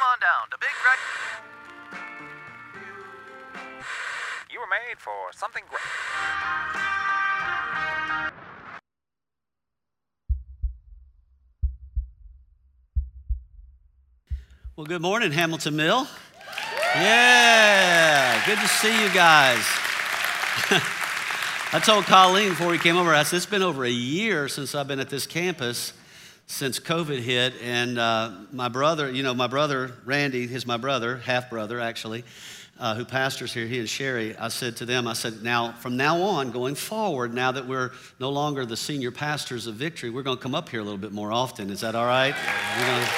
Come on down to Big Red. You were made for something great. Well, good morning, Hamilton Mill. Yeah, good to see you guys. I told Colleen before we came over, I said, it's been over a year since I've been at this campus since COVID hit. And uh, my brother, you know, my brother, Randy, he's my brother, half brother actually, uh, who pastors here, he and Sherry, I said to them, I said, now, from now on, going forward, now that we're no longer the senior pastors of Victory, we're going to come up here a little bit more often. Is that all right? We're going to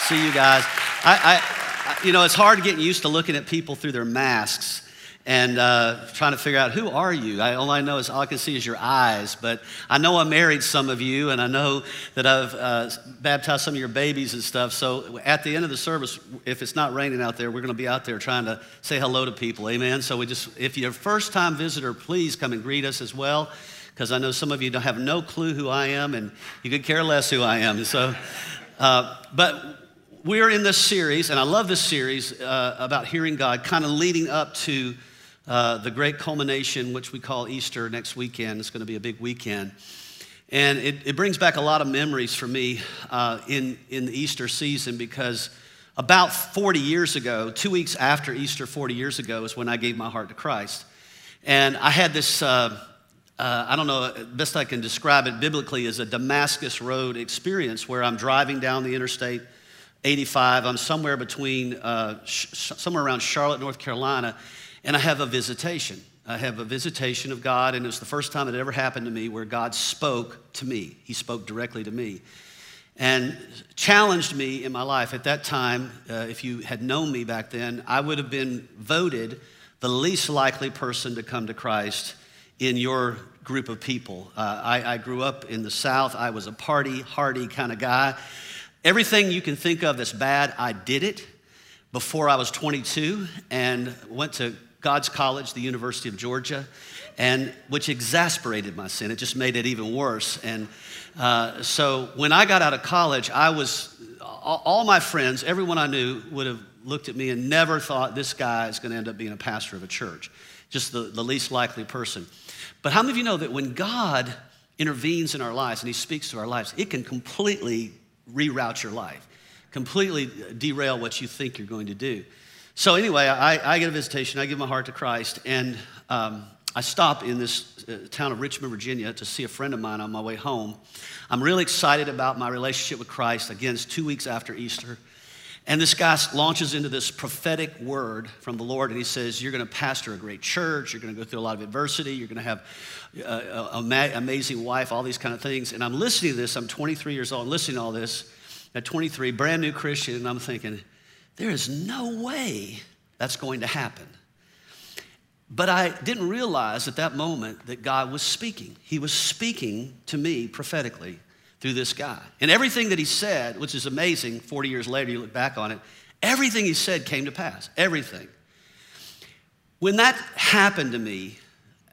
see you guys. I, I, you know, it's hard getting used to looking at people through their masks and uh, trying to figure out who are you. I, all I know is all I can see is your eyes. But I know I married some of you, and I know that I've uh, baptized some of your babies and stuff. So at the end of the service, if it's not raining out there, we're going to be out there trying to say hello to people. Amen. So we just, if you're a first-time visitor, please come and greet us as well. Because I know some of you don't have no clue who I am, and you could care less who I am. So, uh, but we're in this series, and I love this series uh, about hearing God, kind of leading up to uh, the great culmination, which we call Easter next weekend. It's going to be a big weekend. And it, it brings back a lot of memories for me uh, in, in the Easter season because about 40 years ago, two weeks after Easter, 40 years ago, is when I gave my heart to Christ. And I had this, uh, uh, I don't know, best I can describe it biblically as a Damascus Road experience where I'm driving down the interstate 85. I'm somewhere between, uh, sh- somewhere around Charlotte, North Carolina, and I have a visitation. I have a visitation of God, and it was the first time it ever happened to me where God spoke to me. He spoke directly to me and challenged me in my life. At that time, uh, if you had known me back then, I would have been voted the least likely person to come to Christ in your group of people. Uh, I, I grew up in the South. I was a party, hardy kind of guy. Everything you can think of that's bad, I did it before I was 22 and went to God's College, the University of Georgia, and which exasperated my sin. It just made it even worse. And uh, so when I got out of college, I was, all my friends, everyone I knew would have looked at me and never thought this guy is going to end up being a pastor of a church, just the, the least likely person. But how many of you know that when God intervenes in our lives and he speaks to our lives, it can completely reroute your life, completely derail what you think you're going to do. So, anyway, I, I get a visitation, I give my heart to Christ, and um, I stop in this uh, town of Richmond, Virginia to see a friend of mine on my way home. I'm really excited about my relationship with Christ. Again, it's two weeks after Easter. And this guy launches into this prophetic word from the Lord, and he says, You're going to pastor a great church. You're going to go through a lot of adversity. You're going to have an amazing wife, all these kind of things. And I'm listening to this. I'm 23 years old, listening to all this at 23, brand new Christian, and I'm thinking, There is no way that's going to happen. But I didn't realize at that moment that God was speaking. He was speaking to me prophetically through this guy. And everything that he said, which is amazing, 40 years later, you look back on it, everything he said came to pass. Everything. When that happened to me,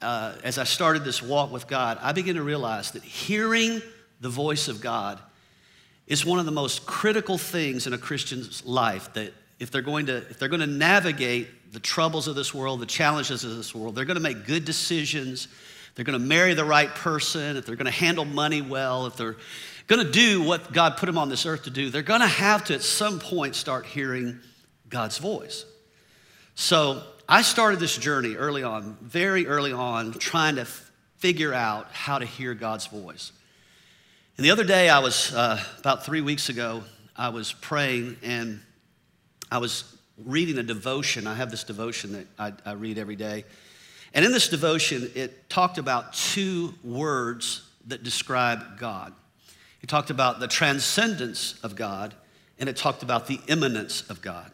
uh, as I started this walk with God, I began to realize that hearing the voice of God is one of the most critical things in a Christian's life that if they're going to if they're going to navigate the troubles of this world, the challenges of this world, they're going to make good decisions, they're going to marry the right person, if they're going to handle money well, if they're going to do what God put them on this earth to do, they're going to have to at some point start hearing God's voice. So I started this journey early on, very early on, trying to figure out how to hear God's voice. And the other day, I was, uh, about three weeks ago, I was praying and I was reading a devotion. I have this devotion that I, I read every day. And in this devotion, it talked about two words that describe God. It talked about the transcendence of God, and it talked about the immanence of God.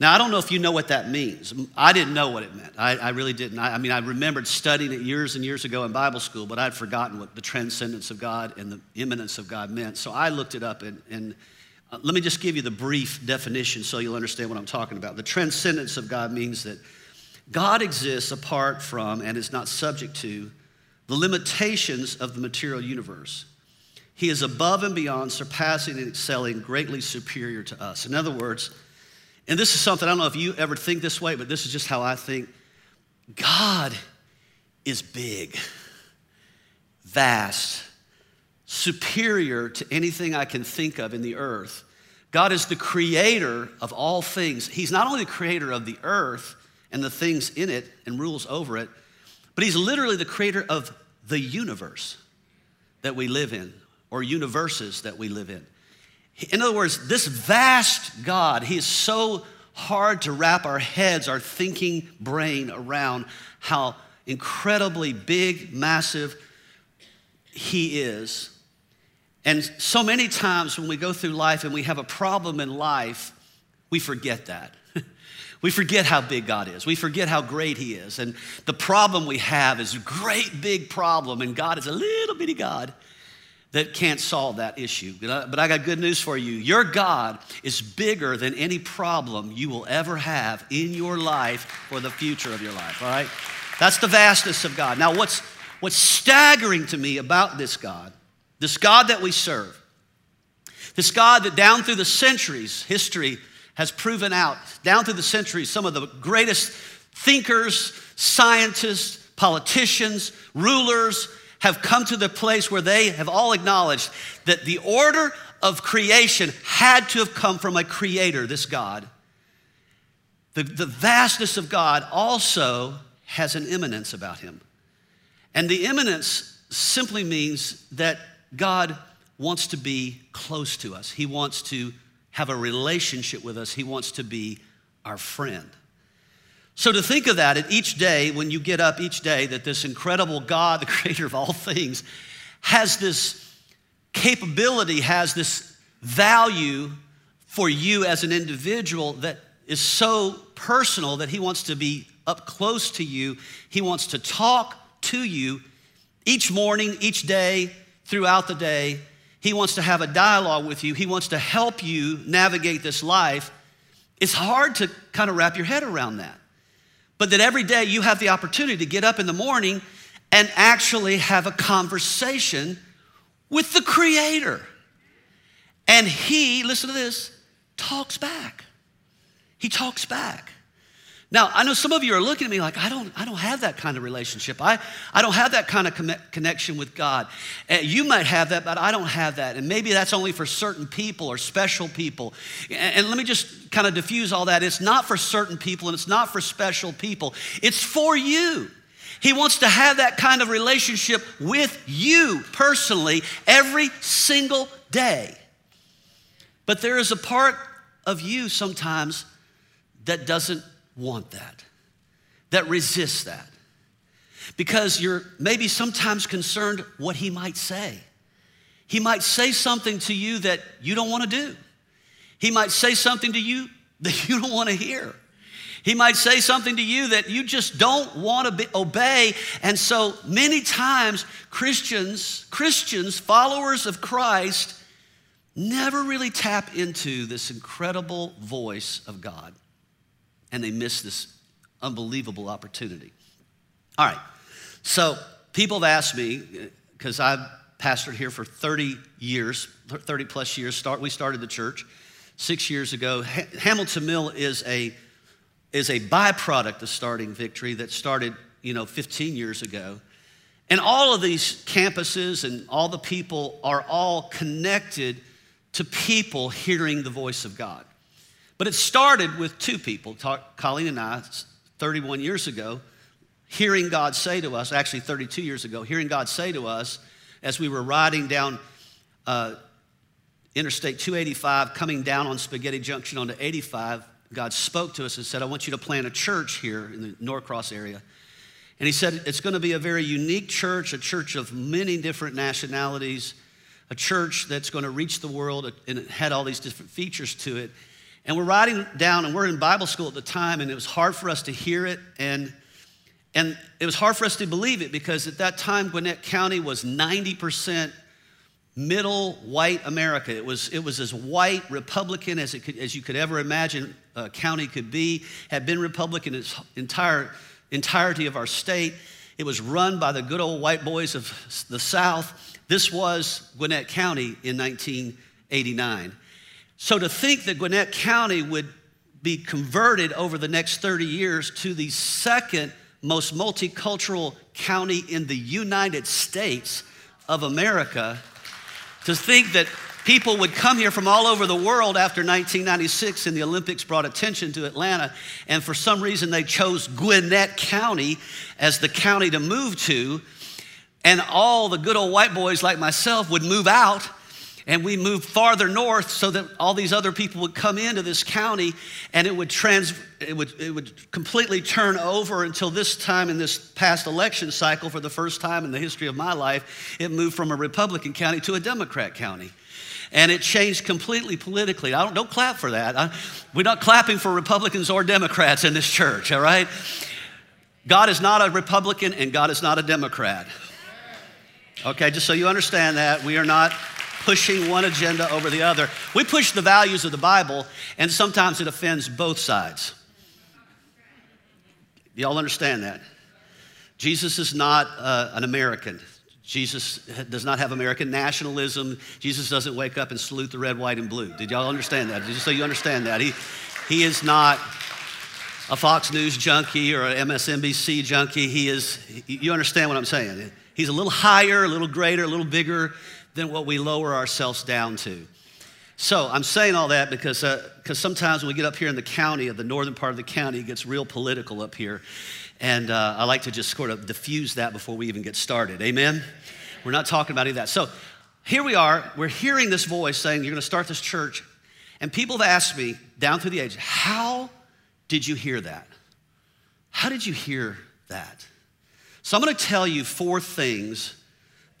Now, I don't know if you know what that means. I didn't know what it meant. I, I really didn't. I, I, mean, I remembered studying it years and years ago in Bible school, but I'd forgotten what the transcendence of God and the immanence of God meant. So I looked it up, and, and uh, let me just give you the brief definition so you'll understand what I'm talking about. The transcendence of God means that God exists apart from and is not subject to the limitations of the material universe. He is above and beyond, surpassing and excelling, greatly superior to us. In other words, and this is something I don't know if you ever think this way, but this is just how I think God is big, vast, superior to anything I can think of in the earth. God is the creator of all things. He's not only the creator of the earth and the things in it and rules over it, but He's literally the creator of the universe that we live in or universes that we live in. In other words, this vast God, He is so hard to wrap our heads, our thinking brain around how incredibly big, massive He is. And so many times when we go through life and we have a problem in life, we forget that. we forget how big God is. We forget how great He is. And the problem we have is a great big problem, and God is a little bitty God that can't solve that issue. But I got good news for you. Your God is bigger than any problem you will ever have in your life for the future of your life, all right? That's the vastness of God. Now, what's, what's staggering to me about this God, this God that we serve, this God that down through the centuries, history has proven out, down through the centuries, some of the greatest thinkers, scientists, politicians, rulers, have come to the place where they have all acknowledged that the order of creation had to have come from a creator, this God. The, the vastness of God also has an immanence about him. And the immanence simply means that God wants to be close to us, He wants to have a relationship with us, He wants to be our friend. So, to think of that at each day, when you get up each day, that this incredible God, the creator of all things, has this capability, has this value for you as an individual that is so personal that he wants to be up close to you. He wants to talk to you each morning, each day, throughout the day. He wants to have a dialogue with you. He wants to help you navigate this life. It's hard to kind of wrap your head around that but that every day you have the opportunity to get up in the morning and actually have a conversation with the Creator. And He, listen to this, talks back. He talks back. Now, I know some of you are looking at me like, I don't, I don't have that kind of relationship. I, I don't have that kind of connection with God. And you might have that, but I don't have that. And maybe that's only for certain people or special people. And, and let me just kind of diffuse all that. It's not for certain people and it's not for special people, it's for you. He wants to have that kind of relationship with you personally every single day. But there is a part of you sometimes that doesn't want that, that resists that. Because you're maybe sometimes concerned what he might say. He might say something to you that you don't want to do. He might say something to you that you don't want to hear. He might say something to you that you just don't want to be, obey. And so many times Christians, Christians, followers of Christ, never really tap into this incredible voice of God and they miss this unbelievable opportunity. All right, so people have asked me, uh, because I've pastored here for 30 years, 30 plus years, start, we started the church six years ago. Ha- Hamilton Mill is a, is a byproduct of starting Victory that started, you know, 15 years ago. And all of these campuses and all the people are all connected to people hearing the voice of God. But it started with two people, Colleen and I, 31 years ago, hearing God say to us, actually 32 years ago, hearing God say to us as we were riding down uh, Interstate 285, coming down on Spaghetti Junction onto 85, God spoke to us and said, I want you to plant a church here in the Norcross area. And He said, It's going to be a very unique church, a church of many different nationalities, a church that's going to reach the world, and it had all these different features to it. And we're riding down, and we're in Bible school at the time, and it was hard for us to hear it. And, and it was hard for us to believe it because at that time, Gwinnett County was 90% middle white America. It was, it was as white Republican as, it could, as you could ever imagine a county could be, had been Republican its entire entirety of our state. It was run by the good old white boys of the South. This was Gwinnett County in 1989. So to think that Gwinnett County would be converted over the next 30 years to the second most multicultural county in the United States of America, to think that people would come here from all over the world after 1996 and the Olympics brought attention to Atlanta, and for some reason they chose Gwinnett County as the county to move to, and all the good old white boys like myself would move out and we moved farther north so that all these other people would come into this county and it would trans it would it would completely turn over until this time in this past election cycle for the first time in the history of my life it moved from a republican county to a democrat county. And it changed completely politically. I don't don't clap for that. I, we're not clapping for republicans or democrats in this church all right? God is not a republican and god is not a democrat. Okay just so you understand that we are not pushing one agenda over the other. We push the values of the Bible, and sometimes it offends both sides. Y'all understand that? Jesus is not uh, an American. Jesus does not have American nationalism. Jesus doesn't wake up and salute the red, white, and blue. Did y'all understand that? Just so you understand that. He, he is not a Fox News junkie or an MSNBC junkie. He is, you understand what I'm saying? He's a little higher, a little greater, a little bigger than what we lower ourselves down to. So I'm saying all that because because uh, sometimes when we get up here in the county, of the northern part of the county, it gets real political up here, and uh, I like to just sort of diffuse that before we even get started. Amen. We're not talking about any of that. So here we are. We're hearing this voice saying, "You're going to start this church," and people have asked me down through the ages, "How did you hear that? How did you hear that?" So I'm going to tell you four things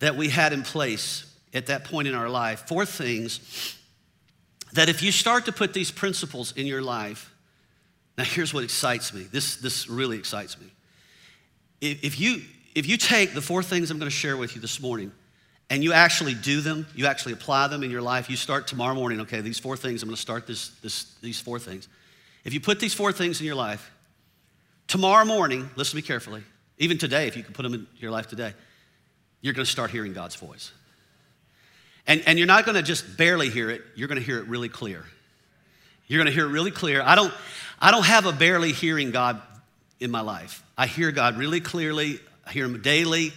that we had in place at that point in our life. Four things that if you start to put these principles in your life, now here's what excites me. This, this really excites me. If, if, you, if you take the four things I'm going to share with you this morning and you actually do them, you actually apply them in your life, you start tomorrow morning, okay, these four things, I'm going to start this, this, these four things. If you put these four things in your life, tomorrow morning, listen to me carefully, even today, if you can put them in your life today, you're going to start hearing God's voice. And, and you're not going to just barely hear it, you're going to hear it really clear. You're going to hear it really clear. I don't, I don't have a barely hearing God in my life. I hear God really clearly, I hear Him daily,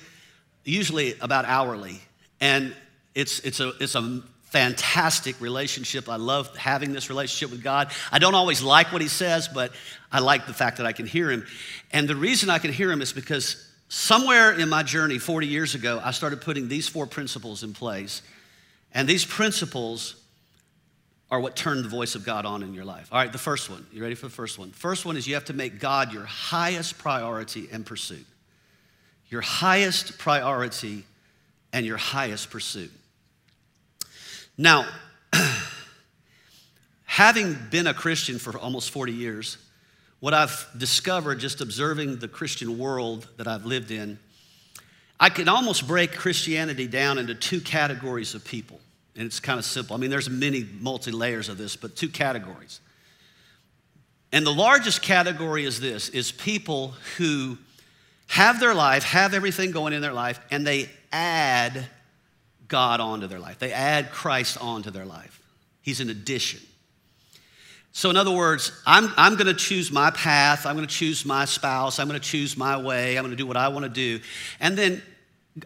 usually about hourly. And it's, it's, a, it's a fantastic relationship. I love having this relationship with God. I don't always like what He says, but I like the fact that I can hear Him. And the reason I can hear Him is because somewhere in my journey 40 years ago, I started putting these four principles in place. And these principles are what turn the voice of God on in your life. All right, the first one. You ready for the first one? First one is you have to make God your highest priority and pursuit. Your highest priority and your highest pursuit. Now, having been a Christian for almost 40 years, what I've discovered just observing the Christian world that I've lived in, I can almost break Christianity down into two categories of people. And it's kind of simple. I mean, there's many multi layers of this, but two categories. And the largest category is this is people who have their life, have everything going in their life, and they add God onto their life. They add Christ onto their life. He's an addition. So, in other words, I'm, I'm going to choose my path. I'm going to choose my spouse. I'm going to choose my way. I'm going to do what I want to do. And then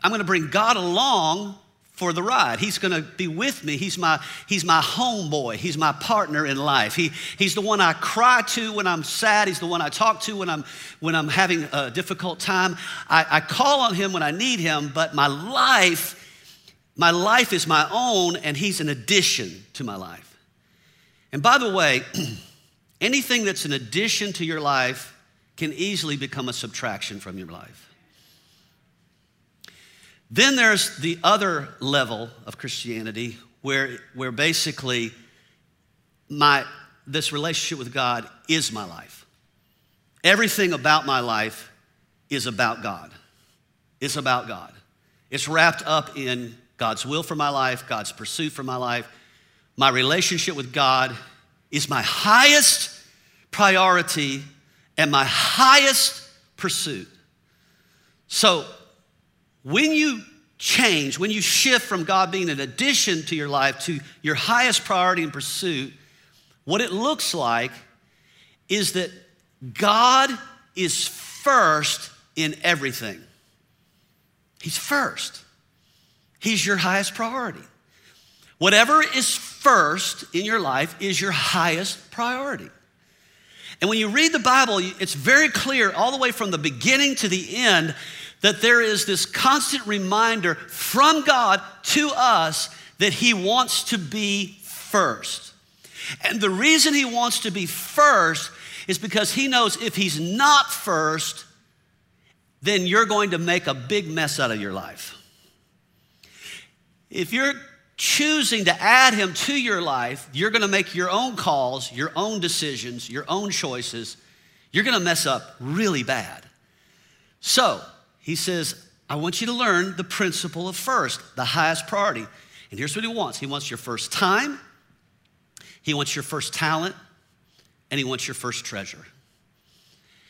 I'm going to bring God along for the ride. He's going to be with me. He's my, he's my homeboy. He's my partner in life. He, he's the one I cry to when I'm sad. He's the one I talk to when I'm, when I'm having a difficult time. I, I call on him when I need him, but my life, my life is my own, and he's an addition to my life. And by the way, anything that's an addition to your life can easily become a subtraction from your life. Then there's the other level of Christianity where, where basically my, this relationship with God is my life. Everything about my life is about God. It's about God. It's wrapped up in God's will for my life, God's pursuit for my life. My relationship with God is my highest priority and my highest pursuit. So when you change, when you shift from God being an addition to your life to your highest priority and pursuit, what it looks like is that God is first in everything. He's first. He's your highest priority. Whatever is first in your life is your highest priority. And when you read the Bible, it's very clear, all the way from the beginning to the end, that there is this constant reminder from God to us that He wants to be first. And the reason He wants to be first is because He knows if He's not first, then you're going to make a big mess out of your life. If you're choosing to add him to your life, you're going to make your own calls, your own decisions, your own choices. You're going to mess up really bad. So, he says, I want you to learn the principle of first, the highest priority. And here's what he wants He wants your first time, he wants your first talent, and he wants your first treasure.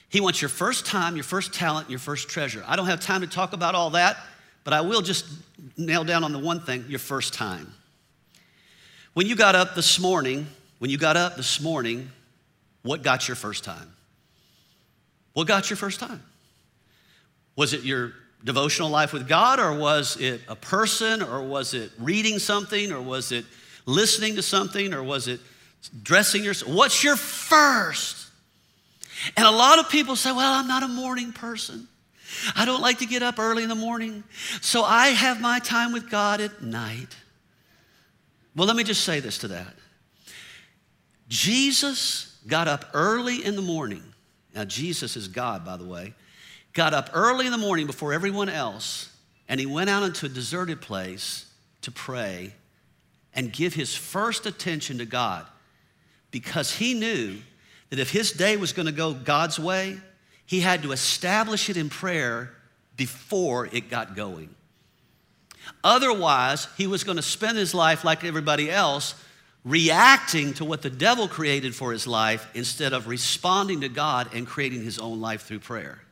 He wants your first time, your first talent, your first treasure. I don't have time to talk about all that, but I will just nail down on the one thing your first time. When you got up this morning, when you got up this morning, what got your first time? What got your first time? Was it your devotional life with God, or was it a person, or was it reading something, or was it listening to something, or was it dressing yourself? What's your first? And a lot of people say, Well, I'm not a morning person. I don't like to get up early in the morning. So I have my time with God at night. Well, let me just say this to that. Jesus got up early in the morning. Now, Jesus is God, by the way. Got up early in the morning before everyone else, and he went out into a deserted place to pray and give his first attention to God because he knew that if his day was going to go God's way, he had to establish it in prayer before it got going. Otherwise, he was going to spend his life like everybody else, reacting to what the devil created for his life instead of responding to God and creating his own life through prayer.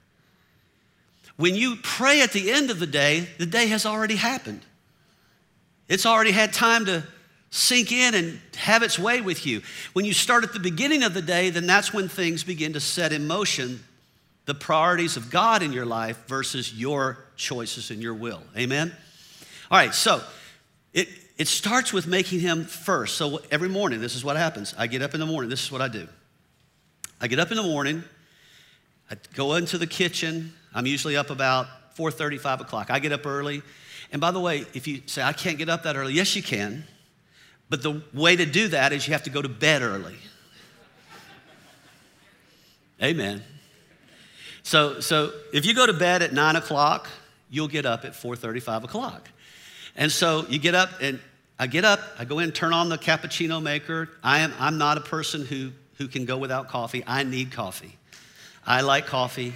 When you pray at the end of the day, the day has already happened. It's already had time to sink in and have its way with you. When you start at the beginning of the day, then that's when things begin to set in motion the priorities of God in your life versus your choices and your will. Amen? All right, so it, it starts with making him first. So every morning, this is what happens. I get up in the morning, this is what I do. I get up in the morning, I go into the kitchen. I'm usually up about 4:30, 5 o'clock. I get up early. And by the way, if you say, I can't get up that early, yes, you can. But the way to do that is you have to go to bed early. Amen. So, so if you go to bed at nine o'clock, you'll get up at 4:30, 5 o'clock. And so you get up and I get up, I go in, turn on the cappuccino maker. I am, I'm not a person who, who can go without coffee. I need coffee. I like coffee.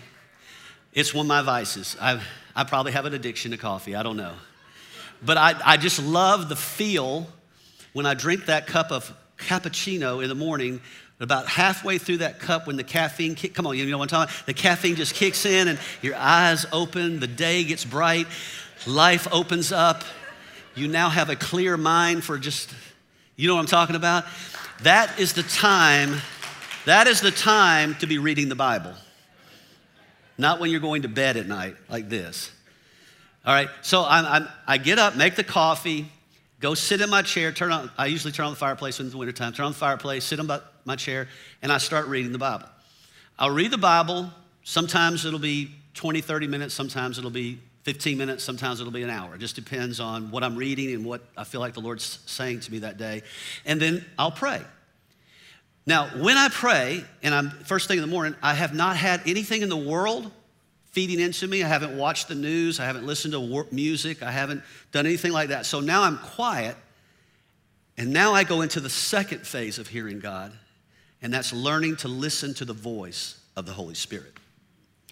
It's one of my vices. I, I probably have an addiction to coffee. I don't know. But I, I just love the feel when I drink that cup of cappuccino in the morning, about halfway through that cup when the caffeine kick, come on, you know what I'm talking about? The caffeine just kicks in and your eyes open, the day gets bright, life opens up. You now have a clear mind for just, you know what I'm talking about? That is the time, that is the time to be reading the Bible. Not when you're going to bed at night like this. All right, so I'm, I'm, i get up, make the coffee, go sit in my chair, turn on, I usually turn on the fireplace in the wintertime, turn on the fireplace, sit on my chair, and I start reading the Bible. I'll read the Bible. Sometimes it'll be 20, 30 minutes, sometimes it'll be 15 minutes, sometimes it'll be an hour. It just depends on what I'm reading and what I feel like the Lord's saying to me that day. And then I'll pray. Now, when I pray, and I'm first thing in the morning, I have not had anything in the world feeding into me. I haven't watched the news. I haven't listened to music. I haven't done anything like that. So now I'm quiet. And now I go into the second phase of hearing God, and that's learning to listen to the voice of the Holy Spirit.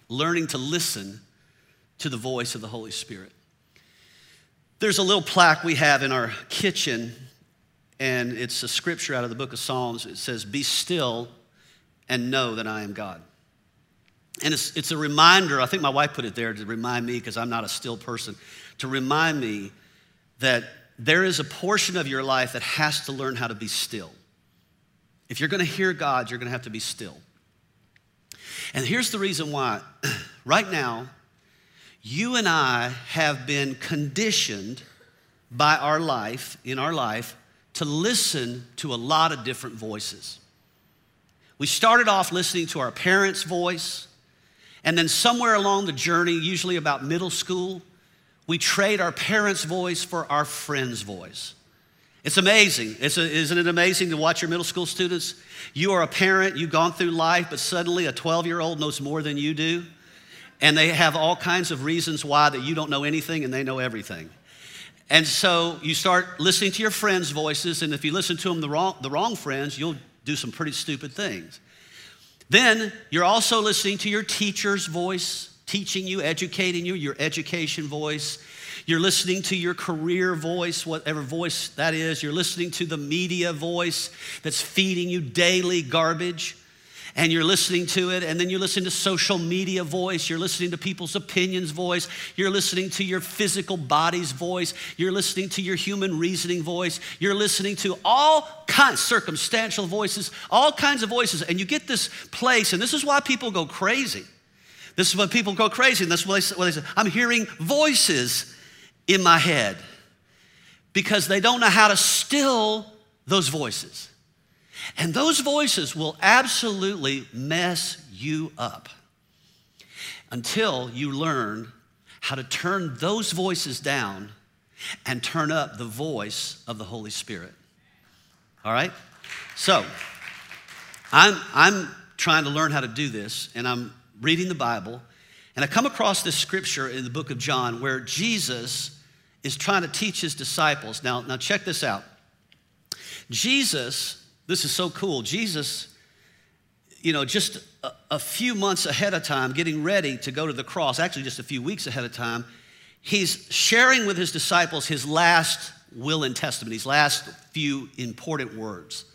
Learning to listen to the voice of the Holy Spirit. There's a little plaque we have in our kitchen, and it's a scripture out of the book of Psalms. It says, Be still and know that I am God. And it's, it's a reminder, I think my wife put it there to remind me, because I'm not a still person, to remind me that there is a portion of your life that has to learn how to be still. If you're going to hear God, you're going to have to be still. And here's the reason why. right now, you and I have been conditioned by our life, in our life, to listen to a lot of different voices. We started off listening to our parents' voice, and then somewhere along the journey, usually about middle school, we trade our parents' voice for our friend's voice. It's amazing. It's a, isn't it amazing to watch your middle school students? You are a parent, you've gone through life, but suddenly a 12 year old knows more than you do. And they have all kinds of reasons why that you don't know anything and they know everything. And so you start listening to your friends' voices, and if you listen to them, the wrong, the wrong friends, you'll do some pretty stupid things. Then you're also listening to your teacher's voice, teaching you, educating you, your education voice. You're listening to your career voice, whatever voice that is. You're listening to the media voice that's feeding you daily garbage and you're listening to it, and then you're listening to social media voice, you're listening to people's opinions voice, you're listening to your physical body's voice, you're listening to your human reasoning voice, you're listening to all kinds circumstantial voices, all kinds of voices, and you get this place, and this is why people go crazy. This is when people go crazy, and that's what they, what they say. I'm hearing voices in my head because they don't know how to still those voices. And those voices will absolutely mess you up until you learn how to turn those voices down and turn up the voice of the Holy Spirit. All right? So, I'm, I'm trying to learn how to do this, and I'm reading the Bible, and I come across this scripture in the book of John where Jesus is trying to teach his disciples. Now, now check this out. Jesus this is so cool. Jesus, you know, just a, a, few months ahead of time, getting ready to go to the cross, actually, just a few weeks ahead of time, he's sharing with his disciples his last will and testament, his last few important words.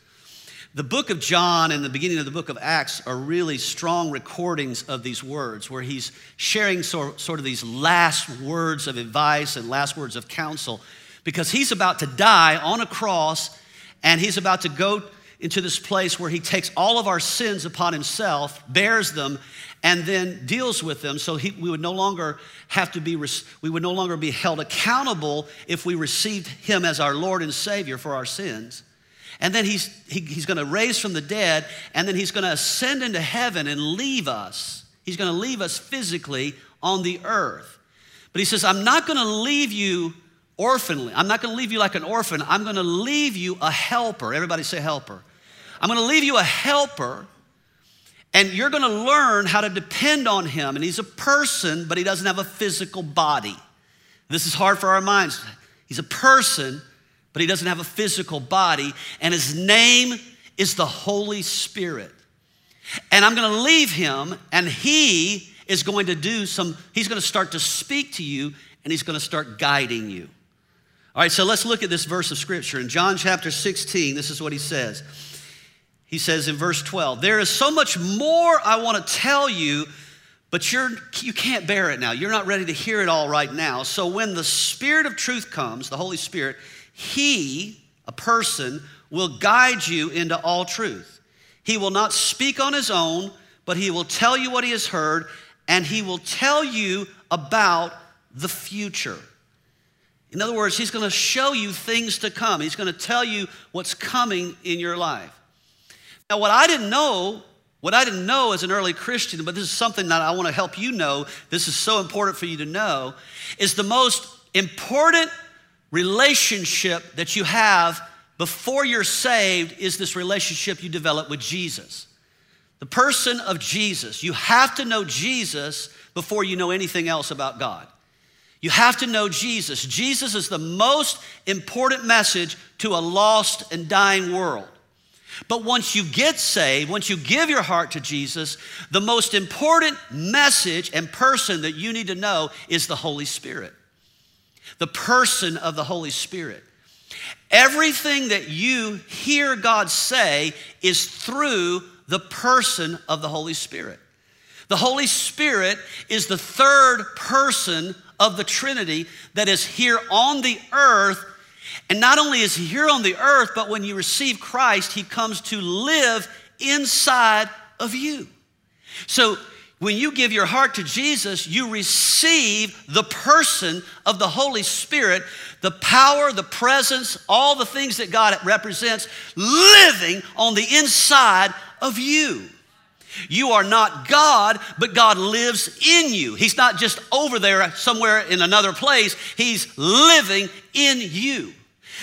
The book of John and the beginning of the book of Acts are really strong recordings of these words where he's sharing sort, sort of these last words of advice and last words of counsel because he's about to die on a cross and he's about to go into this place where he takes all of our sins upon himself, bears them, and then deals with them. So he, we would no longer have to be we would no longer be held accountable if we received him as our lord and savior for our sins. And then he's, he, he's to raise from the dead and then he's to ascend into heaven and leave us. He's to leave us physically on the earth. But he says i'm not to leave you orphanly. I'm not to leave you like an orphan. I'm to leave you a helper. Everybody say helper I'm going to leave you a helper, and you're going to learn how to depend on him. And he's a person, but he doesn't have a physical body. This is hard for our minds. He's a person, but he doesn't have a physical body, and his name is the Holy Spirit. And I'm going to leave him, and he is going to do some, he's going to start to speak to you, and he's going to start guiding you. All right, so let's look at this verse of scripture. In John chapter 16, this is what he says he says in verse 12, There is so much more I want to tell you, but you're, you can't bear it now. You're not ready to hear it all right now. So when the Spirit of truth comes, the Holy Spirit, He, a person, will guide you into all truth. He will not speak on His own, but He will tell you what He has heard, and He will tell you about the future. In other words, He's going to show you things to come, He's going to tell you what's coming in your life. Now, what I didn't know, what I didn't know as an early Christian, but this is something that I want to help you know, this is so important for you to know, is the most important relationship that you have before you're saved is this relationship you develop with Jesus. The person of Jesus. You have to know Jesus before you know anything else about God. You have to know Jesus. Jesus is the most important message to a lost and dying world. But once you get saved, once you give your heart to Jesus, the most important message and person that you need to know is the Holy Spirit. The person of the Holy Spirit. Everything that you hear God say is through the person of the Holy Spirit. The Holy Spirit is the third person of the Trinity that is here on the earth. And not only is he here on the earth, but when you receive Christ, he comes to live inside of you. So when you give your heart to Jesus, you receive the person of the Holy Spirit, the power, the presence, all the things that God represents living on the inside of you. You are not God, but God lives in you. He's not just over there somewhere in another place, He's living in you.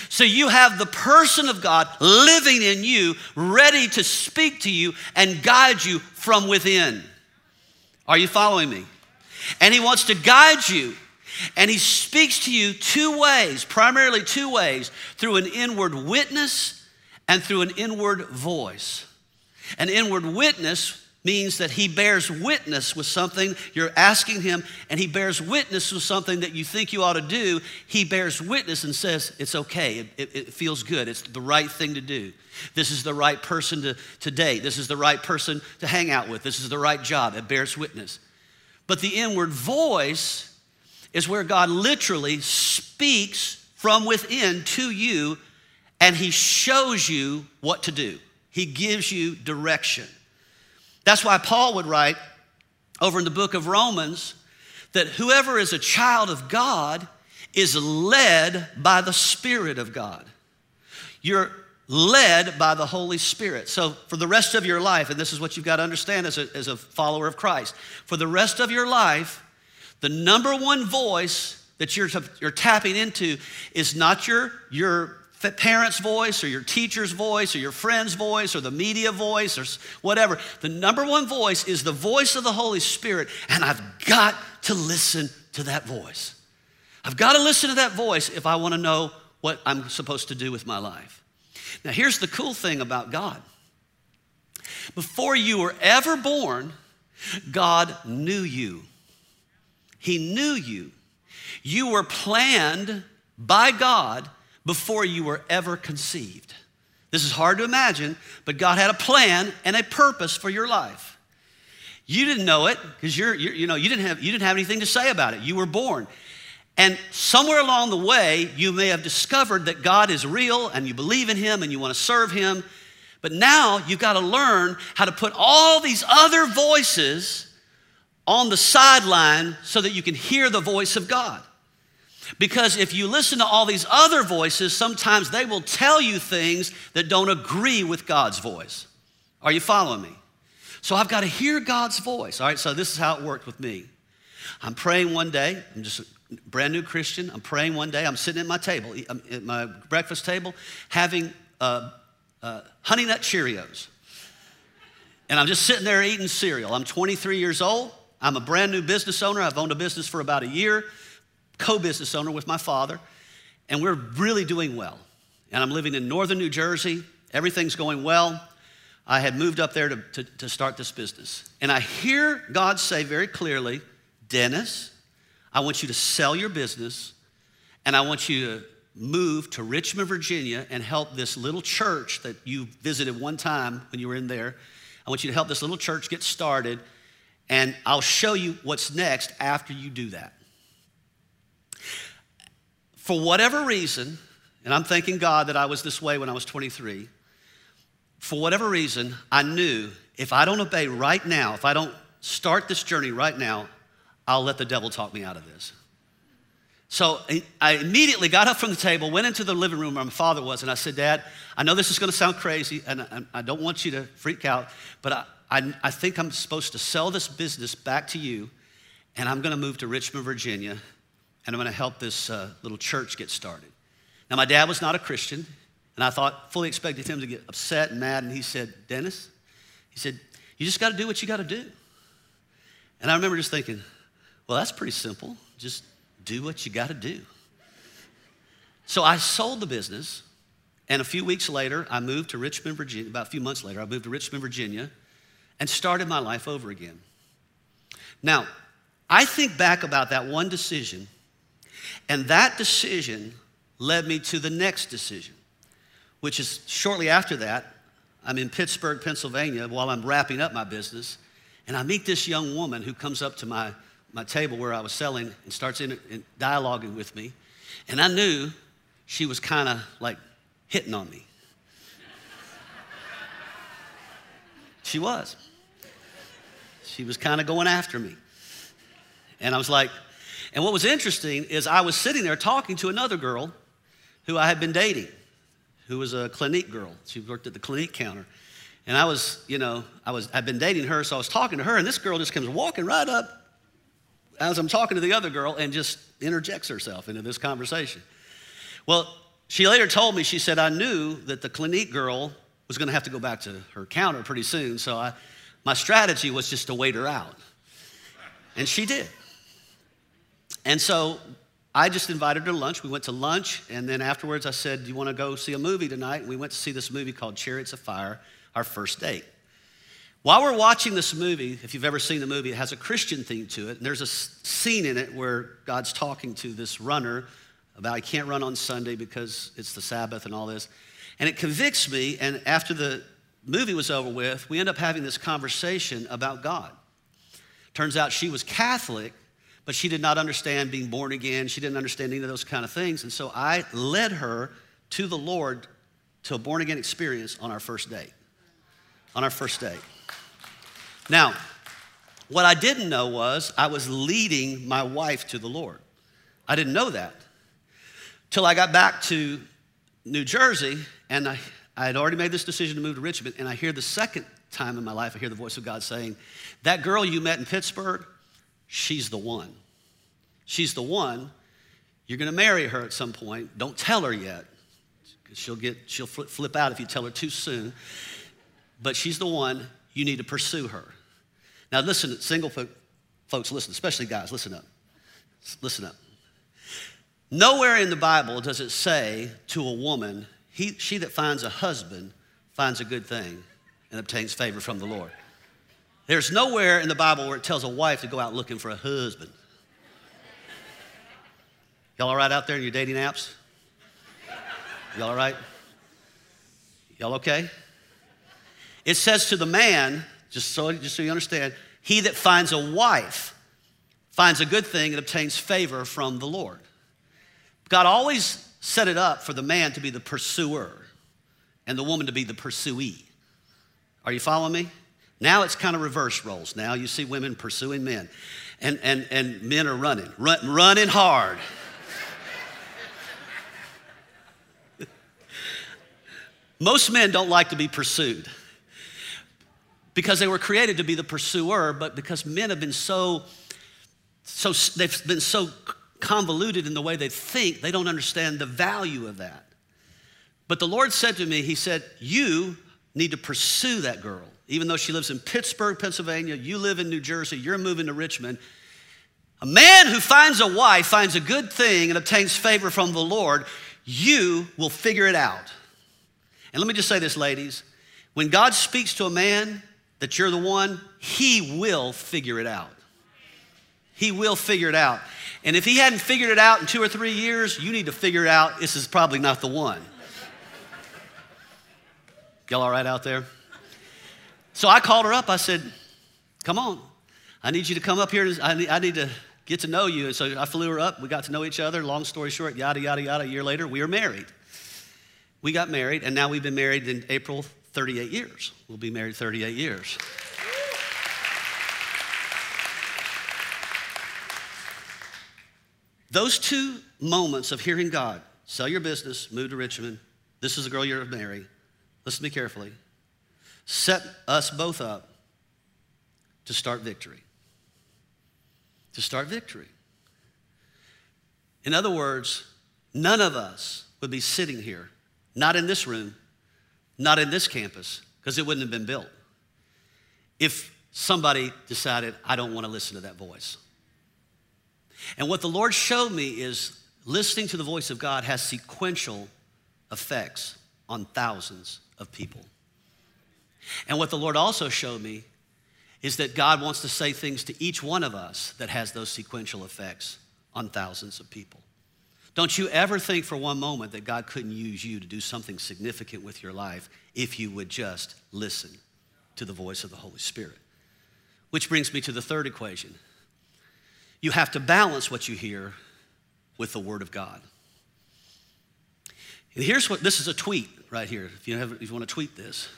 So you have the person of God living in you, ready to speak to you and guide you from within. Are you following me? And He wants to guide you. And He speaks to you two ways, primarily two ways through an inward witness and through an inward voice. An inward witness means that he bears witness with something you're asking him, and he bears witness with something that you think you ought to do. He bears witness and says, It's okay, it, it, it, feels good, it's the right thing to do. This is the right person to, to date, this is the right person to hang out with, this is the right job. It bears witness. But the inward voice is where God literally speaks from within to you, and he shows you what to do, he gives you direction. That's why Paul would write over in the book of Romans that whoever is a child of God is led by the Spirit of God. You're led by the Holy Spirit. So, for the rest of your life, and this is what you've got to understand as a, as a follower of Christ, for the rest of your life, the number one voice that you're, you're tapping into is not your, your parent's voice or your teacher's voice or your friend's voice or the media voice or whatever. The number one voice is the voice of the Holy Spirit, and I've got to listen to that voice. I've got to listen to that voice if I want to know what I'm supposed to do with my life. Now, here's the cool thing about God before you were ever born, God knew you. He knew you. You were planned by God before you were ever conceived. This is hard to imagine, but God had a plan and a purpose for your life. You didn't know it because you're, you're, you know, you didn't, have, you didn't have anything to say about it. You were born. And somewhere along the way, you may have discovered that God is real and you believe in Him and you want to serve Him. But now you've got to learn how to put all these other voices on the sideline so that you can hear the voice of God. Because if you listen to all these other voices, sometimes they will tell you things that don't agree with God's voice. Are you following me? So I've got to hear God's voice. All right, so this is how it worked with me. I'm praying one day, I'm just a brand new Christian. I'm praying one day, I'm sitting at my table, at my breakfast table, having uh, uh, Honey Nut Cheerios. And I'm just sitting there eating cereal. I'm 23 years old. I'm a brand new business owner. I've owned a business for about a year co business owner with my father, and we're really doing well. And I'm living in northern New Jersey, everything's going well. I had moved up there to, to, to start this business. And I hear God say very clearly, Dennis, I want you to sell your business and I want you to move to Richmond, Virginia and help this little church that you visited one time when you were in there. I want you to help this little church get started and I'll show you what's next after you do that for whatever reason, and I'm thanking God that I was this way when I was 23, for whatever reason, I knew if I don't obey right now, if I don't start this journey right now, I'll let the devil talk me out of this. So I immediately got up from the table, went into the living room where my father was, and I said, Dad, I know this is going to sound crazy, and I don't want you to freak out, but I, I, I think I'm supposed to sell this business back to you, and I'm going to move to Richmond, Virginia, and I'm going to help this uh, little church get started. Now, my dad was not a Christian, and I thought, fully expected him to get upset and mad, and he said, Dennis, he said, you just got to do what you got to do. And I remember just thinking, well, that's pretty simple. Just do what you got to do. So I sold the business, and a few weeks later, I moved to Richmond, Virginia. About a few months later, I moved to Richmond, Virginia, and started my life over again. Now, I think back about that one decision and that decision led me to the next decision, which is shortly after that, I'm in Pittsburgh, Pennsylvania, while I'm wrapping up my business. And I meet this young woman who comes up to my, my table where I was selling and starts in, in dialoguing with me. And I knew she was kind of like hitting on me. she was. She was kind of going after me. And I was like, and what was interesting is I was sitting there talking to another girl who I had been dating, who was a Clinique girl. She worked at the Clinique counter. And I was, you know, I was, I'd been dating her, so I was talking to her, and this girl just comes walking right up as I'm talking to the other girl and just interjects herself into this conversation. Well, she later told me, she said, I knew that the Clinique girl was going to have to go back to her counter pretty soon, so I, my strategy was just to wait her out. And she did. And so I just invited her to lunch. We went to lunch, and then afterwards I said, Do you want to go see a movie tonight? And we went to see this movie called Chariots of Fire our first date. While we're watching this movie, if you've ever seen the movie, it has a Christian theme to it. And there's a scene in it where God's talking to this runner about he can't run on Sunday because it's the Sabbath and all this. And it convicts me. And after the movie was over with, we end up having this conversation about God. Turns out she was Catholic, but she did not understand being born again. She didn't understand any of those kind of things. And so I led her to the Lord to a born again experience on our first date on our first date. Now, what I didn't know was I was leading my wife to the Lord. I didn't know that till I got back to New Jersey and I, I had already made this decision to move to Richmond. And I hear the second time in my life, I hear the voice of God saying, That girl you met in Pittsburgh, she's the one. She's the one. You're going to marry her at some point. Don't tell her yet. She'll get she'll flip out if you tell her too soon but she's the one you need to pursue her. Now, listen, single folks, listen, especially guys, listen up. Listen up. Nowhere in the Bible does it say to a woman, he, she that finds a husband finds a good thing and obtains favor from the Lord. There's nowhere in the Bible where it tells a wife to go out looking for a husband. Y'all all right out there in your dating apps? Y'all all right? Y'all okay? It says to the man, just so, just so you understand, he that finds a wife finds a good thing and obtains favor from the Lord. God always set it up for the man to be the pursuer and the woman to be the pursuee. Are you following me? Now it's kind of reverse roles. Now you see women pursuing men, and, and, and men are running, run, running hard. Most men don't like to be pursued because they were created to be the pursuer, but because men have been so, so they've been so convoluted in the way they think, they don't understand the value of that. But the Lord said to me, He said, You need to pursue that girl. Even though she lives in Pittsburgh, Pennsylvania, you live in New Jersey, you're moving to Richmond. A man who finds a wife finds a good thing and obtains favor from the Lord, you will figure it out. And let me just say this, ladies. When God speaks to a man, that you're the one, He will figure it out. He will figure it out. And if He hadn't figured it out in two or three years, you need to figure it out this is probably not the one. Y'all all right out there? So I called her up. I said, Come on. I need you to come up here. I need, I need to get to know you. And so I flew her up. We got to know each other. Long story short, yada, yada, yada. A year later, we were married. We got married, and now we've been married in April 38 years. We'll be married 38 years. Those two moments of hearing God sell your business, move to Richmond, this is the girl you're to marry, listen to me carefully, set us both up to start victory. To start victory. In other words, none of us would be sitting here, not in this room, not in this campus, because it wouldn't have been built. If somebody decided, I don't want to listen to that voice. And what the Lord showed me is listening to the voice of God has sequential effects on thousands of people. And what the Lord also showed me is that God wants to say things to each one of us that has those sequential effects on thousands of people. Don't you ever think for one moment that God couldn't use you to do something significant with your life if you would just listen to the voice of the Holy Spirit. Which brings me to the third equation. You have to balance what you hear with the Word of God. And here's what this is a tweet right here, if you, have, if you want to tweet this.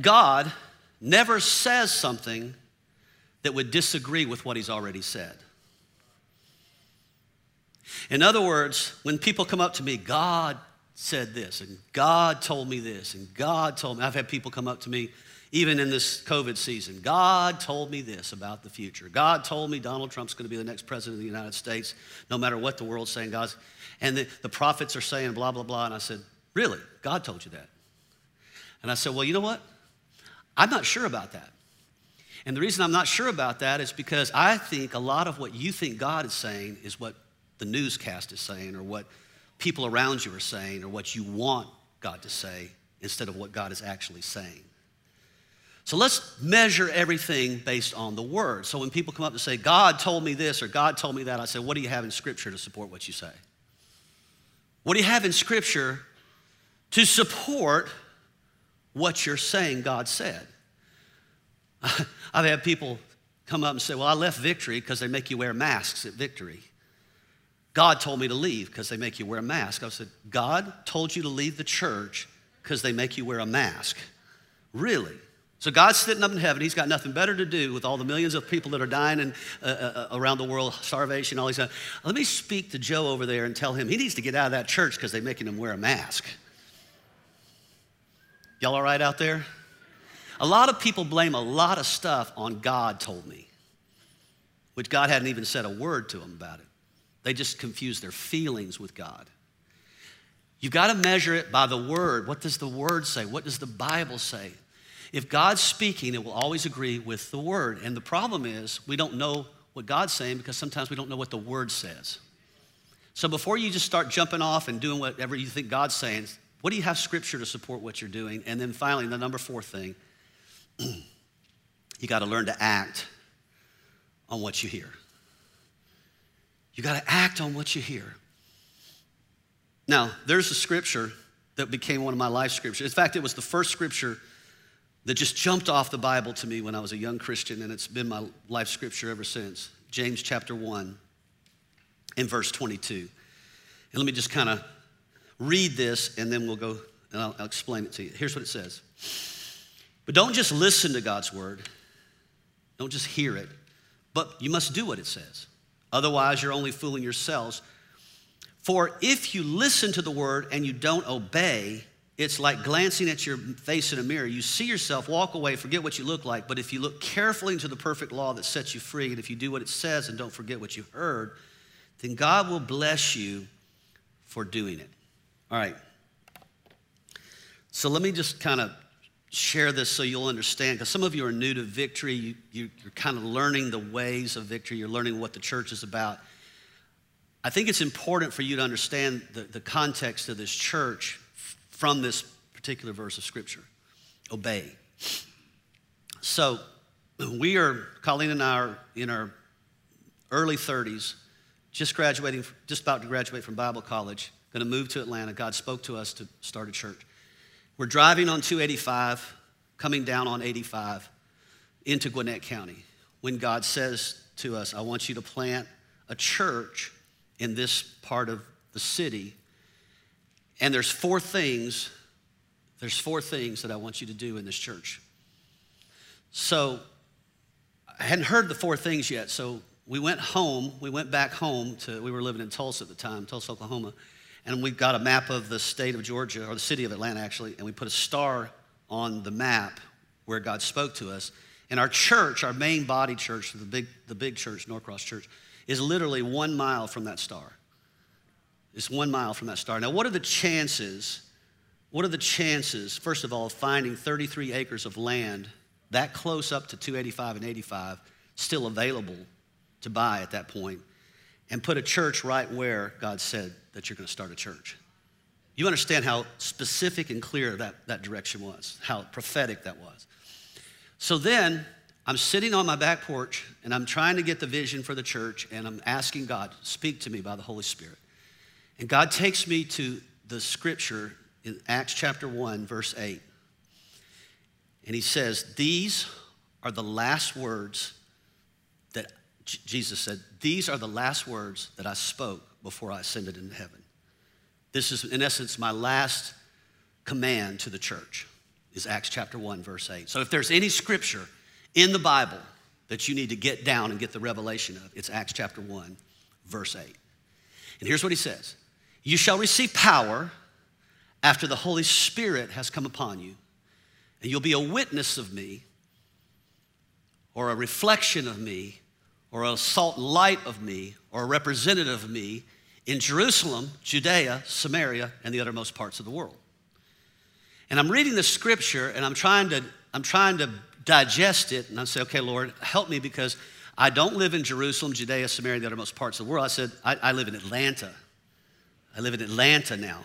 God never says something that would disagree with what He's already said. In other words, when people come up to me, God said this, and God told me this, and God told me, I've had people come up to me even in this COVID season. God told me this about the future. God told me Donald Trump's going to be the next president of the United States, no matter what the world's saying. God's, and the, the prophets are saying blah, blah, blah. And I said, Really? God told you that? And I said, Well, you know what? I'm not sure about that. And the reason I'm not sure about that is because I think a lot of what you think God is saying is what the newscast is saying, or what people around you are saying, or what you want God to say instead of what God is actually saying. So let's measure everything based on the word. So when people come up and say, God told me this or God told me that, I say, what do you have in scripture to support what you say? What do you have in scripture to support what you're saying God said? I've had people come up and say, Well, I left victory because they make you wear masks at victory. God told me to leave because they make you wear a mask. I said, God told you to leave the church because they make you wear a mask. Really? So God's sitting up in heaven. He's got nothing better to do with all the millions of people that are dying and, uh, uh, uh around the world, starvation, all these. Uh, let me speak to Joe over there and tell him he needs to get out of that church because they're making him wear a mask. Y'all all right out there? A lot of people blame a lot of stuff on God told me, which God hadn't even said a word to them about it. They just confuse their feelings with God. You've got to measure it by the word. What does the word say? What does the Bible say? If God's speaking, it will always agree with the word. And the problem is, we don't know what God's saying because sometimes we don't know what the word says. So before you just start jumping off and doing whatever you think God's saying, what do you have scripture to support what you're doing? And then finally, the number four thing, you got to learn to act on what you hear. You got to act on what you hear. Now, there's a scripture that became one of my life scriptures. In fact, it was the first scripture that just jumped off the Bible to me when I was a young Christian, and it's been my life scripture ever since. James chapter 1 and verse 22. And let me just kind of read this, and then we'll go and I'll, I'll explain it to you. Here's what it says But don't just listen to God's word, don't just hear it, but you must do what it says. Otherwise, you're only fooling yourselves. For if you listen to the word and you don't obey, it's like glancing at your face in a mirror. You see yourself, walk away, forget what you look like. But if you look carefully into the perfect law that sets you free, and if you do what it says and don't forget what you heard, then God will bless you for doing it. All right. So let me just kind of share this so you'll understand, because some of you are new to victory. You, you, you're kind of learning the ways of victory, you're learning what the church is about. I think it's important for you to understand the, the context of this church from this particular verse of Scripture obey. So, we are, Colleen and I are in our early 30s, just graduating, just about to graduate from Bible college, going to move to Atlanta. God spoke to us to start a church. We're driving on 285, coming down on 85 into Gwinnett County when God says to us, I want you to plant a church in this part of the city and there's four things, there's four things that I want you to do in this church. So I hadn't heard the four things yet, so we went home, we went back home to, we were living in Tulsa at the time, Tulsa, Oklahoma, and we've got a map of the state of Georgia, or the city of Atlanta actually, and we put a star on the map where God spoke to us. And our church, our main body church, the big, the big church, Norcross Church, is literally one mile from that star. It's one mile from that star. Now, what are the chances? What are the chances, first of all, of finding 33 acres of land that close up to 285 and 85 still available to buy at that point and put a church right where God said that you're going to start a church? You understand how specific and clear that, that direction was, how prophetic that was. So then I'm sitting on my back porch and I'm trying to get the vision for the church and I'm asking God, speak to me by the Holy Spirit. And God takes me to the scripture in Acts chapter 1, verse 8. And he says, These are the last words Jesus said, These are the last words that I spoke before I ascended into heaven. This is, in essence, my last command to the church, is Acts chapter 1, verse 8. So if there's any scripture in the Bible that you need to get down and get the revelation of, it's Acts chapter 1, verse 8. And here's what he says You shall receive power after the Holy Spirit has come upon you, and you'll be a witness of me, or a reflection of me, or a salt light of me, or a representative of me in Jerusalem, Judea, Samaria, and the uttermost parts of the world. And I'm reading the scripture and I'm trying to, I'm trying to digest it. And I say, okay, Lord, help me because I don't live in Jerusalem, Judea, Samaria, the uttermost parts of the world. I said, I, I live in Atlanta. I live in Atlanta now.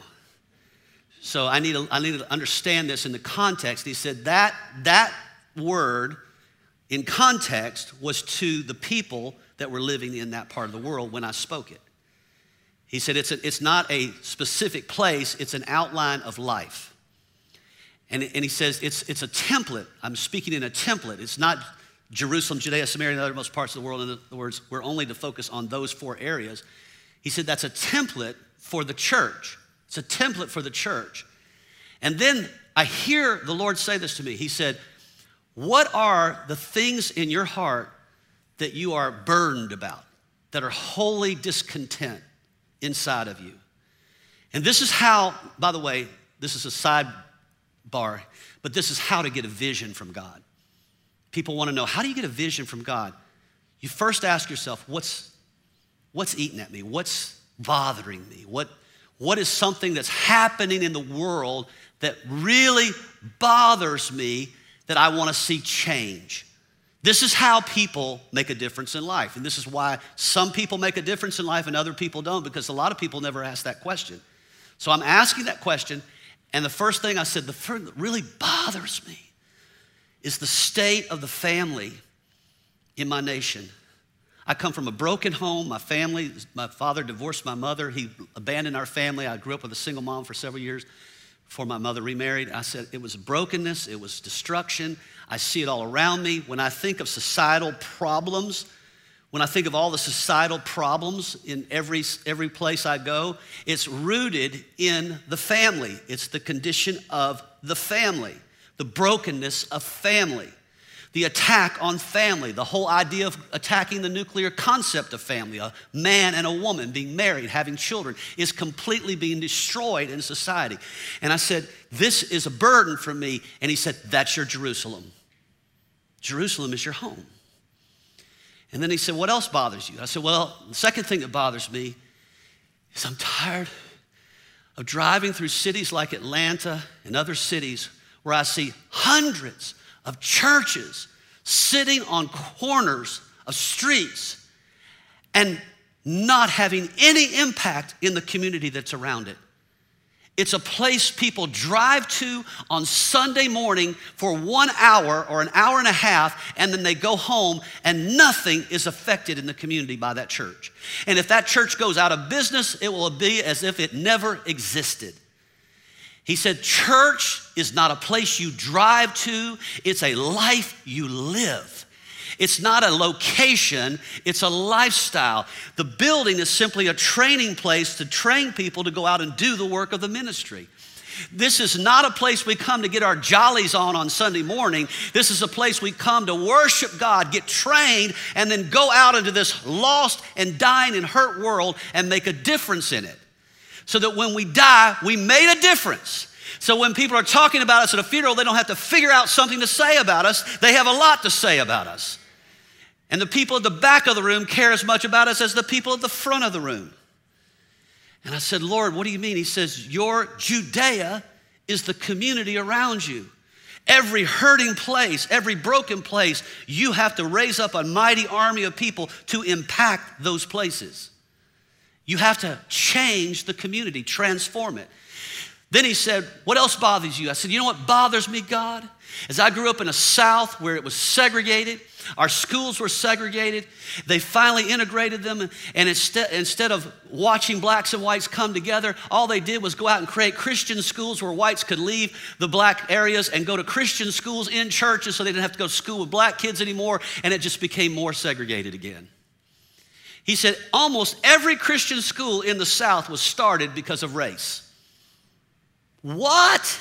So I need, to, I need to understand this in the context. He said that that word in context was to the people that were living in that part of the world when I spoke it. He said it's, a, it's not a specific place, it's an outline of life. And, and he says it's, it's a template. I'm speaking in a template. It's not Jerusalem, Judea, Samaria, and the othermost parts of the world. In other words, we're only to focus on those four areas. He said that's a template for the church. It's a template for the church. And then I hear the Lord say this to me. He said, What are the things in your heart that you are burdened about, that are wholly discontent inside of you? And this is how, by the way, this is a sidebar, but this is how to get a vision from God. People want to know how do you get a vision from God? You first ask yourself, what's, what's eating at me? What's bothering me? What, what is something that's happening in the world that really bothers me that I want to see change? This is how people make a difference in life. And this is why some people make a difference in life and other people don't, because a lot of people never ask that question. So I'm asking that question, and the first thing I said, the first that really bothers me is the state of the family in my nation. I come from a broken home. My family, my father divorced my mother. He abandoned our family. I grew up with a single mom for several years before my mother remarried. I said it was brokenness, it was destruction. I see it all around me. When I think of societal problems, when I think of all the societal problems in every, every place I go, it's rooted in the family. It's the condition of the family, the brokenness of family the attack on family, the whole idea of attacking the nuclear concept of family, a man and a woman being married, having children, is completely being destroyed in society. And I said, This is a burden for me. And he said, That's your Jerusalem. Jerusalem is your home. And then he said, What else bothers you? I said, Well, the second thing that bothers me is I'm tired of driving through cities like Atlanta and other cities where I see hundreds of churches sitting on corners of streets and not having any impact in the community that's around it. It's a place people drive to on Sunday morning for one hour or an hour and a half, and then they go home, and nothing is affected in the community by that church. And if that church goes out of business, it will be as if it never existed. He said, Church is not a place you drive to, it's a life you live. It's not a location, it's a lifestyle. The building is simply a training place to train people to go out and do the work of the ministry. This is not a place we come to get our jollies on on Sunday morning. This is a place we come to worship God, get trained, and then go out into this lost and dying and hurt world and make a difference in it so that when we die, we made a difference. So when people are talking about us at a funeral, they don't have to figure out something to say about us. They have a lot to say about us. And the people at the back of the room care as much about us as the people at the front of the room. And I said, Lord, what do you mean? He says, Your Judea is the community around you. Every hurting place, every broken place, you have to raise up a mighty army of people to impact those places. You have to change the community, transform it. Then he said, What else bothers you? I said, You know what bothers me, God? As I grew up in a South where it was segregated, Our schools were segregated. They finally integrated them, and instead, instead of watching blacks and whites come together, all they did was go out and create Christian schools where whites could leave the black areas and go to Christian schools in churches so they didn't have to go to school with black kids anymore, and it just became more segregated again. He said almost every Christian school in the South was started because of race. What?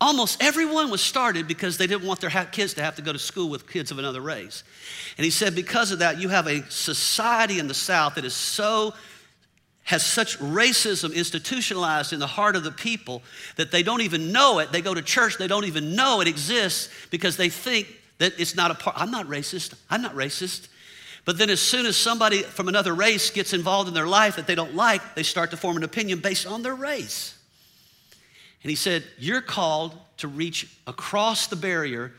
Almost everyone was started because they didn't want their kids to have to go to school with kids of another race. And he said, because of that, you have a society in the South that is so, has such racism institutionalized in the heart of the people that they don't even know it. They go to church, they don't even know it exists because they think that it's not a part. I'm not racist. I'm not racist. But then, as soon as somebody from another race gets involved in their life that they don't like, they start to form an opinion based on their race. And he said, You're called to reach across the barrier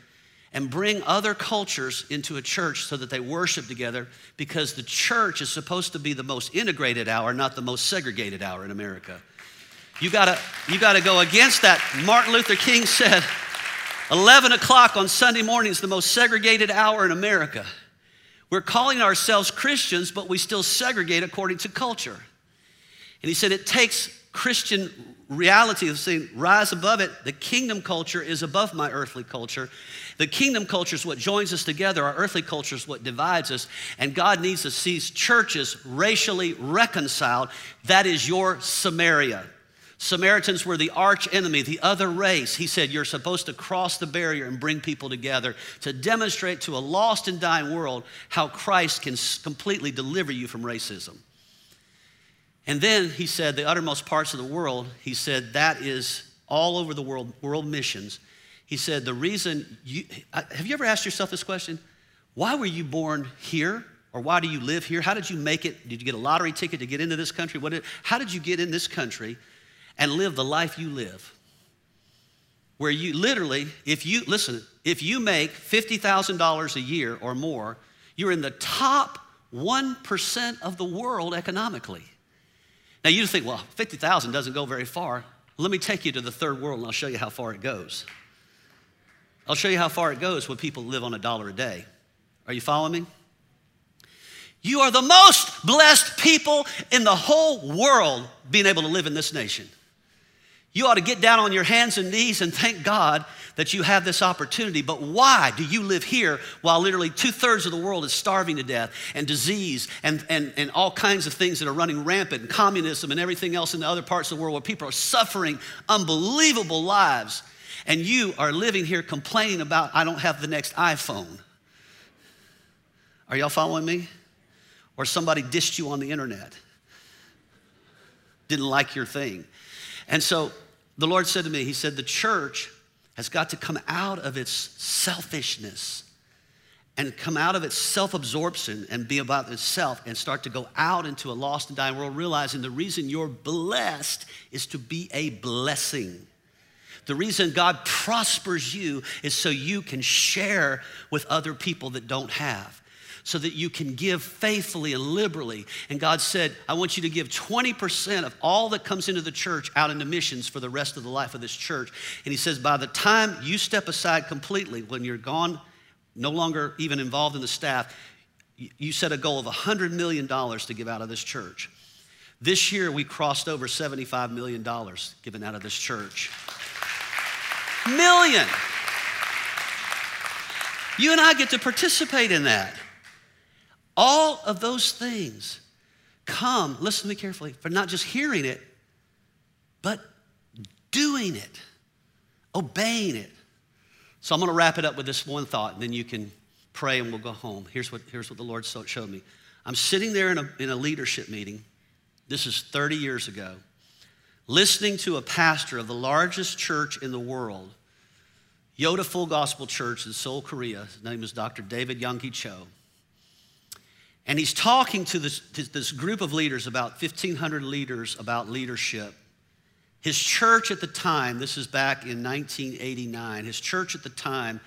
and bring other cultures into a church so that they worship together because the church is supposed to be the most integrated hour, not the most segregated hour in America. You gotta, you gotta go against that. Martin Luther King said, 11 o'clock on Sunday morning is the most segregated hour in America. We're calling ourselves Christians, but we still segregate according to culture. And he said it takes Christian reality of saying, rise above it. The kingdom culture is above my earthly culture. The kingdom culture is what joins us together. Our earthly culture is what divides us. And God needs to see churches racially reconciled. That is your Samaria. Samaritans were the arch enemy, the other race. He said, You're supposed to cross the barrier and bring people together to demonstrate to a lost and dying world how Christ can completely deliver you from racism. And then he said, the uttermost parts of the world, he said, that is all over the world, world missions. He said, the reason you, uh, have you ever asked yourself this question? Why were you born here? Or why do you live here? How did you make it? Did you get a lottery ticket to get into this country? What did, how did you get in this country and live the life you live? Where you literally, if you, listen, if you make $50,000 a year or more, you're in the top 1% of the world economically. Now you think, well, 50,000 doesn't go very far. Let me take you to the third world and I'll show you how far it goes. I'll show you how far it goes when people live on a dollar a day. Are you following me? You are the most blessed people in the whole world being able to live in this nation. You ought to get down on your hands and knees and thank God that you have this opportunity. But why do you live here while literally two thirds of the world is starving to death and disease and, and, and all kinds of things that are running rampant, and communism and everything else in the other parts of the world where people are suffering unbelievable lives? And you are living here complaining about, I don't have the next iPhone. Are y'all following me? Or somebody dissed you on the internet, didn't like your thing. And so the Lord said to me, He said, the church has got to come out of its selfishness and come out of its self absorption and be about itself and start to go out into a lost and dying world, realizing the reason you're blessed is to be a blessing. The reason God prospers you is so you can share with other people that don't have so that you can give faithfully and liberally. And God said, I want you to give 20% of all that comes into the church out into missions for the rest of the life of this church. And He says, by the time you step aside completely, when you're gone, no longer even involved in the staff, you set a goal of $100 million to give out of this church. This year, we crossed over $75 million given out of this church. Million. You and I get to participate in that. All of those things come, listen to me carefully, for not just hearing it, but doing it, obeying it. So I'm going to wrap it up with this one thought, and then you can pray and we'll go home. Here's what, here's what the Lord showed me. I'm sitting there in a, in a leadership meeting. This is 30 years ago, listening to a pastor of the largest church in the world, Yoido Full Gospel Church in Seoul, Korea. His name is Dr. David Yonggi Cho. And he's talking to this, to this group of leaders, about 1,500 leaders, about leadership. His church at the time, this is back in 1989, his church at the time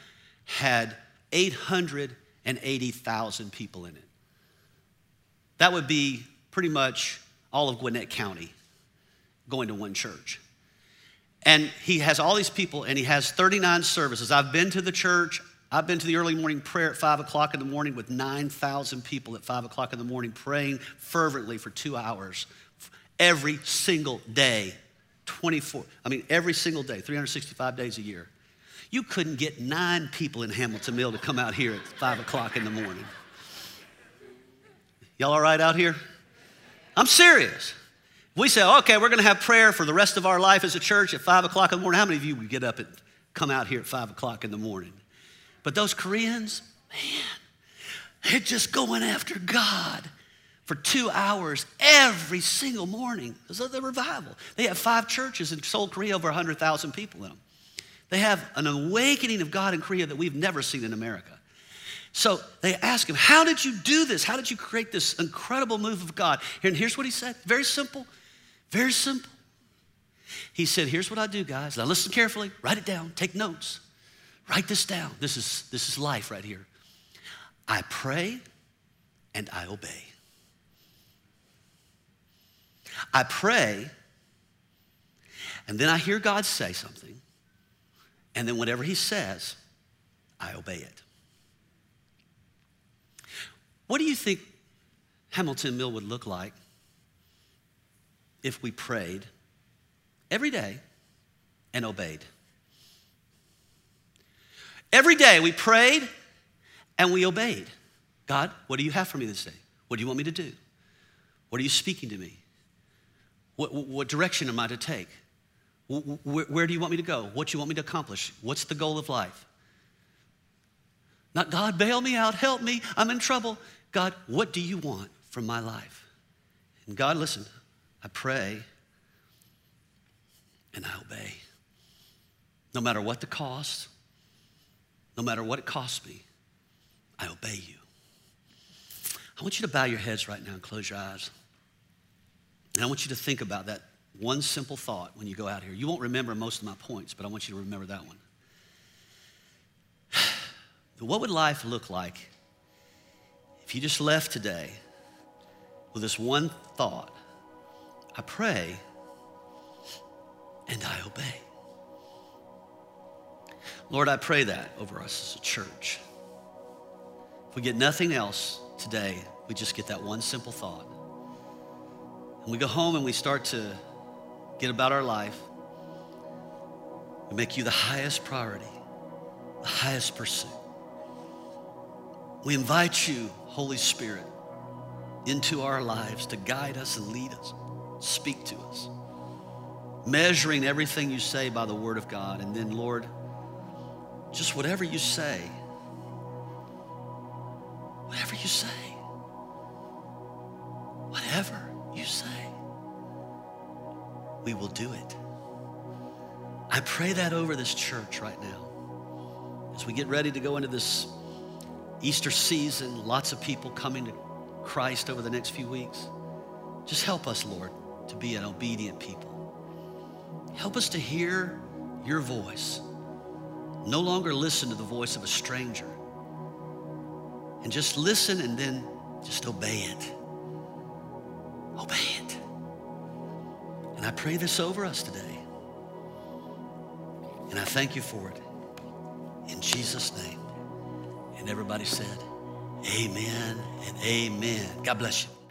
had 880,000 people in it. That would be pretty much all of Gwinnett County going to one church. And he has all these people and he has 39 services. I've been to the church, I've been to the early morning prayer at 5 o'clock in the morning with 9,000 people at 5 o'clock in the morning praying fervently for two hours every single day, 24, I mean, every single day, 365 days a year. You couldn't get nine people in Hamilton Mill to come out here at 5 o'clock in the morning. Y'all all right out here? I'm serious. We say, okay, we're going to have prayer for the rest of our life as a church at 5 o'clock in the morning. How many of you would get up and come out here at 5 o'clock in the morning? But those Koreans, man, they're just going after God for two hours every single morning. This is the revival. They have five churches in Seoul, Korea, over 100,000 people in them. They have an awakening of God in Korea that we've never seen in America. So they ask him, How did you do this? How did you create this incredible move of God? And here's what he said very simple. Very simple. He said, Here's what I do, guys. Now listen carefully, write it down, take notes. Write this down. This is, this is life right here. I pray and I obey. I pray, and then I hear God say something, and then whatever He says, I obey it. What do you think Hamilton Mill would look like if we prayed every day and obeyed. Every day we prayed and we obeyed. God, what do you have for me this day? What do you want me to do? What are you speaking to me? What, what direction am I to take? Where, where do you want me to go? What do you want me to accomplish? What's the goal of life? Not God, bail me out, help me, I'm in trouble. God, what do you want from my life? And God, listen, I pray and I obey. No matter what the cost, no matter what it costs me, I obey you. I want you to bow your heads right now and close your eyes. And I want you to think about that one simple thought when you go out here. You won't remember most of my points, but I want you to remember that one. What would life look like if you just left today with this one thought I pray and I obey. Lord, I pray that over us as a church. If we get nothing else today, we just get that one simple thought. And we go home and we start to get about our life. We make you the highest priority, the highest pursuit. We invite you, Holy Spirit, into our lives to guide us and lead us. Speak to us. Measuring everything you say by the Word of God. And then, Lord, just whatever you say, whatever you say, whatever you say, we will do it. I pray that over this church right now. As we get ready to go into this Easter season, lots of people coming to Christ over the next few weeks. Just help us, Lord to be an obedient people. Help us to hear your voice. No longer listen to the voice of a stranger. And just listen and then just obey it. Obey it. And I pray this over us today. And I thank you for it. In Jesus' name. And everybody said, Amen and amen. God bless you.